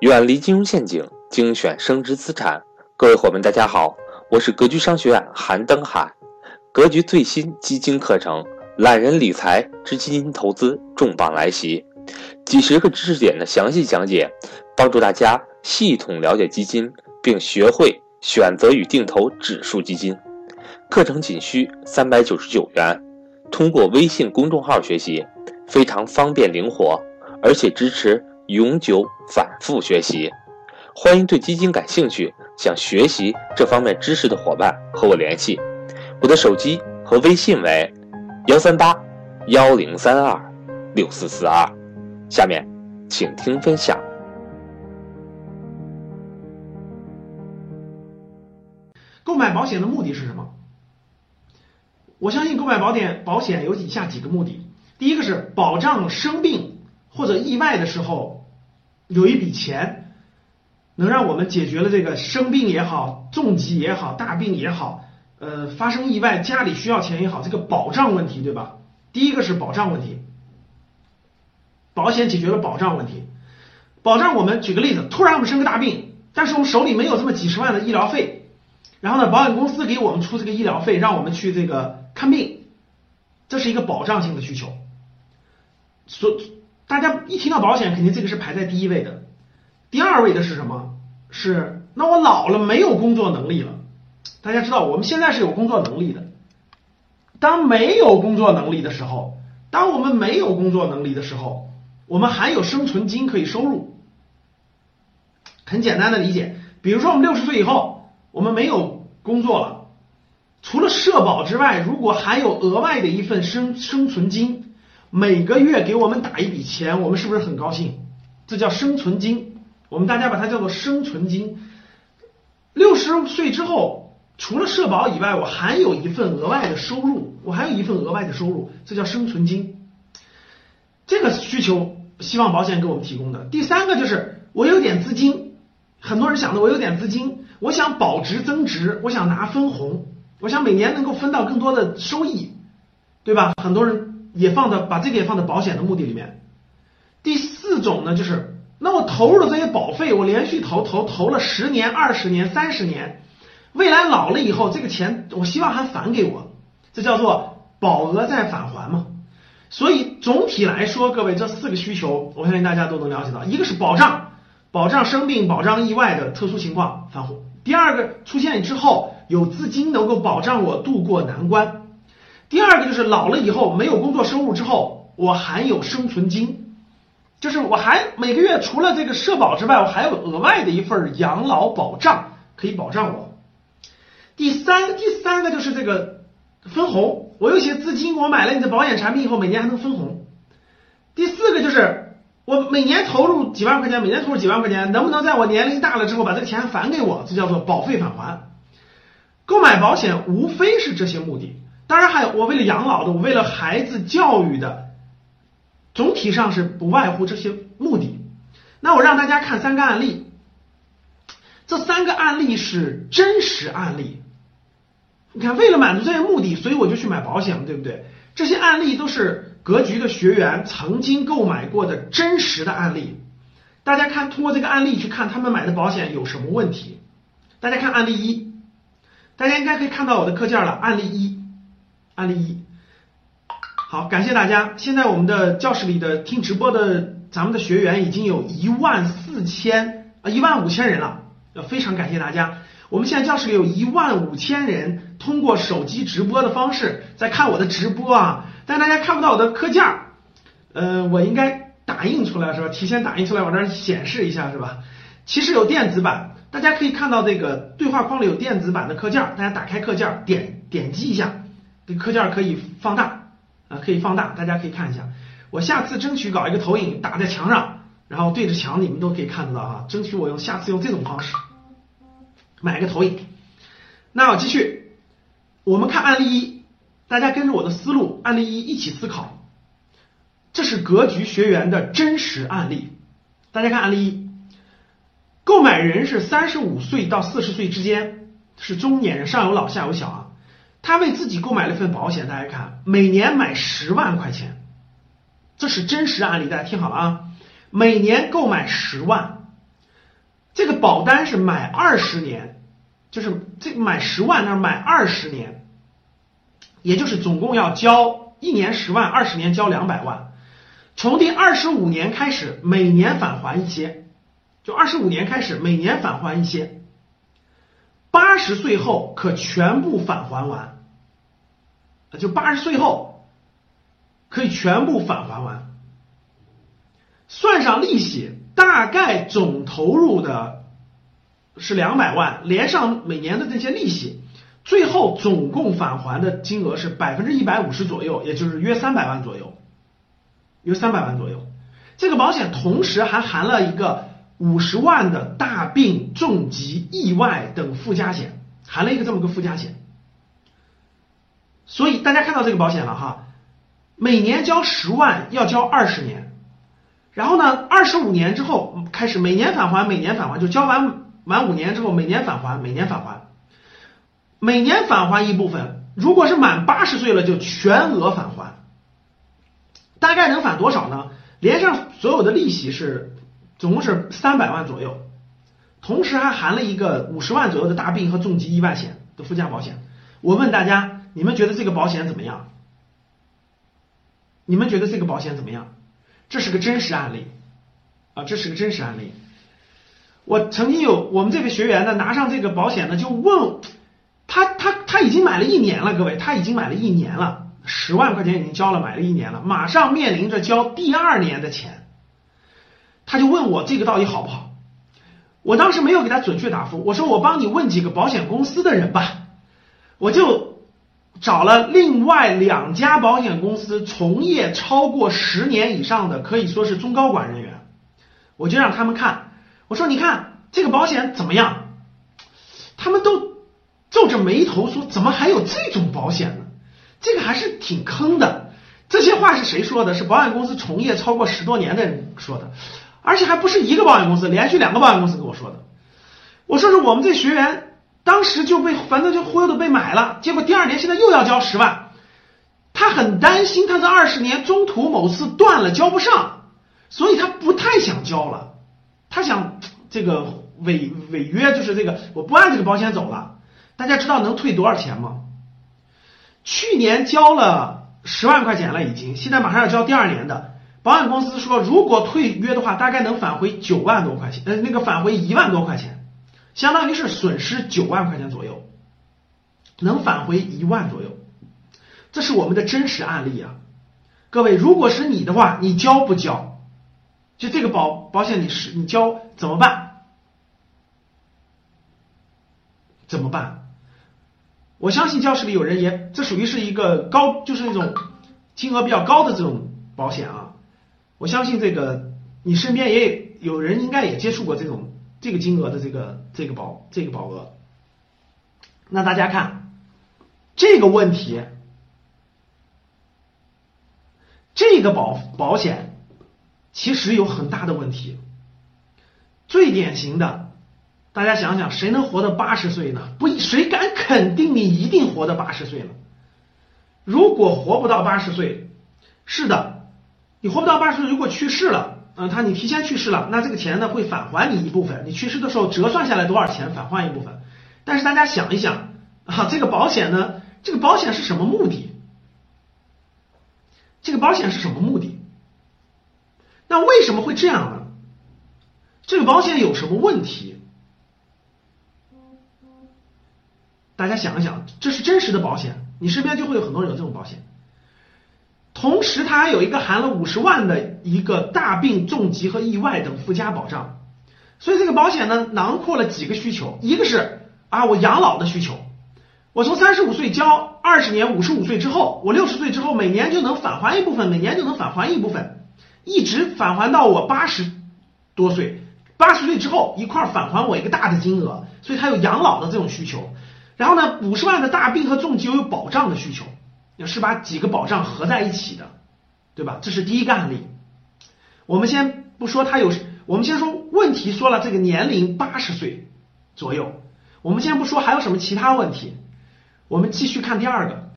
远离金融陷阱，精选升值资产。各位伙伴，大家好，我是格局商学院韩登海。格局最新基金课程《懒人理财之基金投资》重磅来袭，几十个知识点的详细讲解，帮助大家系统了解基金，并学会选择与定投指数基金。课程仅需三百九十九元，通过微信公众号学习，非常方便灵活，而且支持。永久反复学习，欢迎对基金感兴趣、想学习这方面知识的伙伴和我联系。我的手机和微信为幺三八幺零三二六四四二。下面，请听分享。购买保险的目的是什么？我相信购买保险保险有以下几个目的：第一个是保障生病或者意外的时候。有一笔钱能让我们解决了这个生病也好、重疾也好、大病也好，呃，发生意外家里需要钱也好，这个保障问题对吧？第一个是保障问题，保险解决了保障问题，保障我们举个例子，突然我们生个大病，但是我们手里没有这么几十万的医疗费，然后呢，保险公司给我们出这个医疗费，让我们去这个看病，这是一个保障性的需求，所。大家一提到保险，肯定这个是排在第一位的。第二位的是什么？是那我老了没有工作能力了。大家知道我们现在是有工作能力的。当没有工作能力的时候，当我们没有工作能力的时候，我们还有生存金可以收入。很简单的理解，比如说我们六十岁以后，我们没有工作了，除了社保之外，如果还有额外的一份生生存金。每个月给我们打一笔钱，我们是不是很高兴？这叫生存金，我们大家把它叫做生存金。六十岁之后，除了社保以外，我还有一份额外的收入，我还有一份额外的收入，这叫生存金。这个需求希望保险给我们提供的。第三个就是我有点资金，很多人想的我有点资金，我想保值增值，我想拿分红，我想每年能够分到更多的收益，对吧？很多人。也放到把这个也放在保险的目的里面。第四种呢，就是那我投入的这些保费，我连续投投投了十年、二十年、三十年，未来老了以后，这个钱我希望还返给我，这叫做保额再返还嘛。所以总体来说，各位这四个需求，我相信大家都能了解到：一个是保障，保障生病、保障意外的特殊情况返还；第二个出现之后有资金能够保障我渡过难关。第二个就是老了以后没有工作收入之后，我还有生存金，就是我还每个月除了这个社保之外，我还有额外的一份养老保障可以保障我。第三第三个就是这个分红，我有些资金，我买了你的保险产品以后，每年还能分红。第四个就是我每年投入几万块钱，每年投入几万块钱，能不能在我年龄大了之后把这个钱返给我？这叫做保费返还。购买保险无非是这些目的。当然还有，我为了养老的，我为了孩子教育的，总体上是不外乎这些目的。那我让大家看三个案例，这三个案例是真实案例。你看，为了满足这些目的，所以我就去买保险了，对不对？这些案例都是格局的学员曾经购买过的真实的案例。大家看，通过这个案例去看他们买的保险有什么问题。大家看案例一，大家应该可以看到我的课件了。案例一。案例一，好，感谢大家。现在我们的教室里的听直播的咱们的学员已经有一万四千啊一万五千人了，要非常感谢大家。我们现在教室里有一万五千人通过手机直播的方式在看我的直播啊，但大家看不到我的课件儿，呃，我应该打印出来是吧？提前打印出来往这儿显示一下是吧？其实有电子版，大家可以看到这个对话框里有电子版的课件儿，大家打开课件儿，点点击一下。这课件可以放大啊，可以放大，大家可以看一下。我下次争取搞一个投影打在墙上，然后对着墙，你们都可以看得到哈。争取我用下次用这种方式买个投影。那我继续，我们看案例一，大家跟着我的思路，案例一一起思考。这是格局学员的真实案例。大家看案例一，购买人是三十五岁到四十岁之间，是中年人，上有老下有小啊。他为自己购买了一份保险，大家看，每年买十万块钱，这是真实案例，大家听好了啊，每年购买十万，这个保单是买二十年，就是这买十万，那买二十年，也就是总共要交一年十万，二十年交两百万。从第二十五年开始，每年返还一些，就二十五年开始每年返还一些，八十岁后可全部返还完，就八十岁后可以全部返还完，算上利息，大概总投入的是两百万，连上每年的这些利息，最后总共返还的金额是百分之一百五十左右，也就是约三百万左右。约三百万左右，这个保险同时还含了一个五十万的大病、重疾、意外等附加险，含了一个这么个附加险。所以大家看到这个保险了哈，每年交十万，要交二十年，然后呢，二十五年之后开始每年返还，每年返还，就交完满五年之后每年返还，每年返还，每年返还一部分，如果是满八十岁了就全额返还。大概能返多少呢？连上所有的利息是总共是三百万左右，同时还含了一个五十万左右的大病和重疾意外险的附加保险。我问大家，你们觉得这个保险怎么样？你们觉得这个保险怎么样？这是个真实案例啊，这是个真实案例。我曾经有我们这位学员呢，拿上这个保险呢，就问他，他他已经买了一年了，各位，他已经买了一年了。十万块钱已经交了，买了一年了，马上面临着交第二年的钱，他就问我这个到底好不好？我当时没有给他准确答复，我说我帮你问几个保险公司的人吧，我就找了另外两家保险公司从业超过十年以上的，可以说是中高管人员，我就让他们看，我说你看这个保险怎么样？他们都皱着眉头说，怎么还有这种保险呢？这个还是挺坑的，这些话是谁说的？是保险公司从业超过十多年的人说的，而且还不是一个保险公司，连续两个保险公司跟我说的。我说是我们这学员当时就被反正就忽悠的被买了，结果第二年现在又要交十万，他很担心他这二十年中途某次断了交不上，所以他不太想交了，他想这个违违约就是这个我不按这个保险走了。大家知道能退多少钱吗？去年交了十万块钱了，已经，现在马上要交第二年的。保险公司说，如果退约的话，大概能返回九万多块钱，呃，那个返回一万多块钱，相当于是损失九万块钱左右，能返回一万左右。这是我们的真实案例啊，各位，如果是你的话，你交不交？就这个保保险，你是你交怎么办？怎么办？我相信教室里有人也，这属于是一个高，就是那种金额比较高的这种保险啊。我相信这个你身边也有人应该也接触过这种这个金额的这个这个保这个保额。那大家看这个问题，这个保保险其实有很大的问题，最典型的。大家想想，谁能活到八十岁呢？不，谁敢肯定你一定活到八十岁了？如果活不到八十岁，是的，你活不到八十岁，如果去世了，嗯，他你提前去世了，那这个钱呢会返还你一部分，你去世的时候折算下来多少钱返还一部分。但是大家想一想啊，这个保险呢，这个保险是什么目的？这个保险是什么目的？那为什么会这样呢？这个保险有什么问题？大家想一想，这是真实的保险，你身边就会有很多人有这种保险。同时，它还有一个含了五十万的一个大病、重疾和意外等附加保障。所以这个保险呢，囊括了几个需求：一个是啊，我养老的需求，我从三十五岁交二十年，五十五岁之后，我六十岁之后每年就能返还一部分，每年就能返还一部分，一直返还到我八十多岁，八十岁之后一块返还我一个大的金额。所以它有养老的这种需求。然后呢，五十万的大病和重疾又有保障的需求，是把几个保障合在一起的，对吧？这是第一个案例。我们先不说他有，我们先说问题，说了这个年龄八十岁左右，我们先不说还有什么其他问题，我们继续看第二个。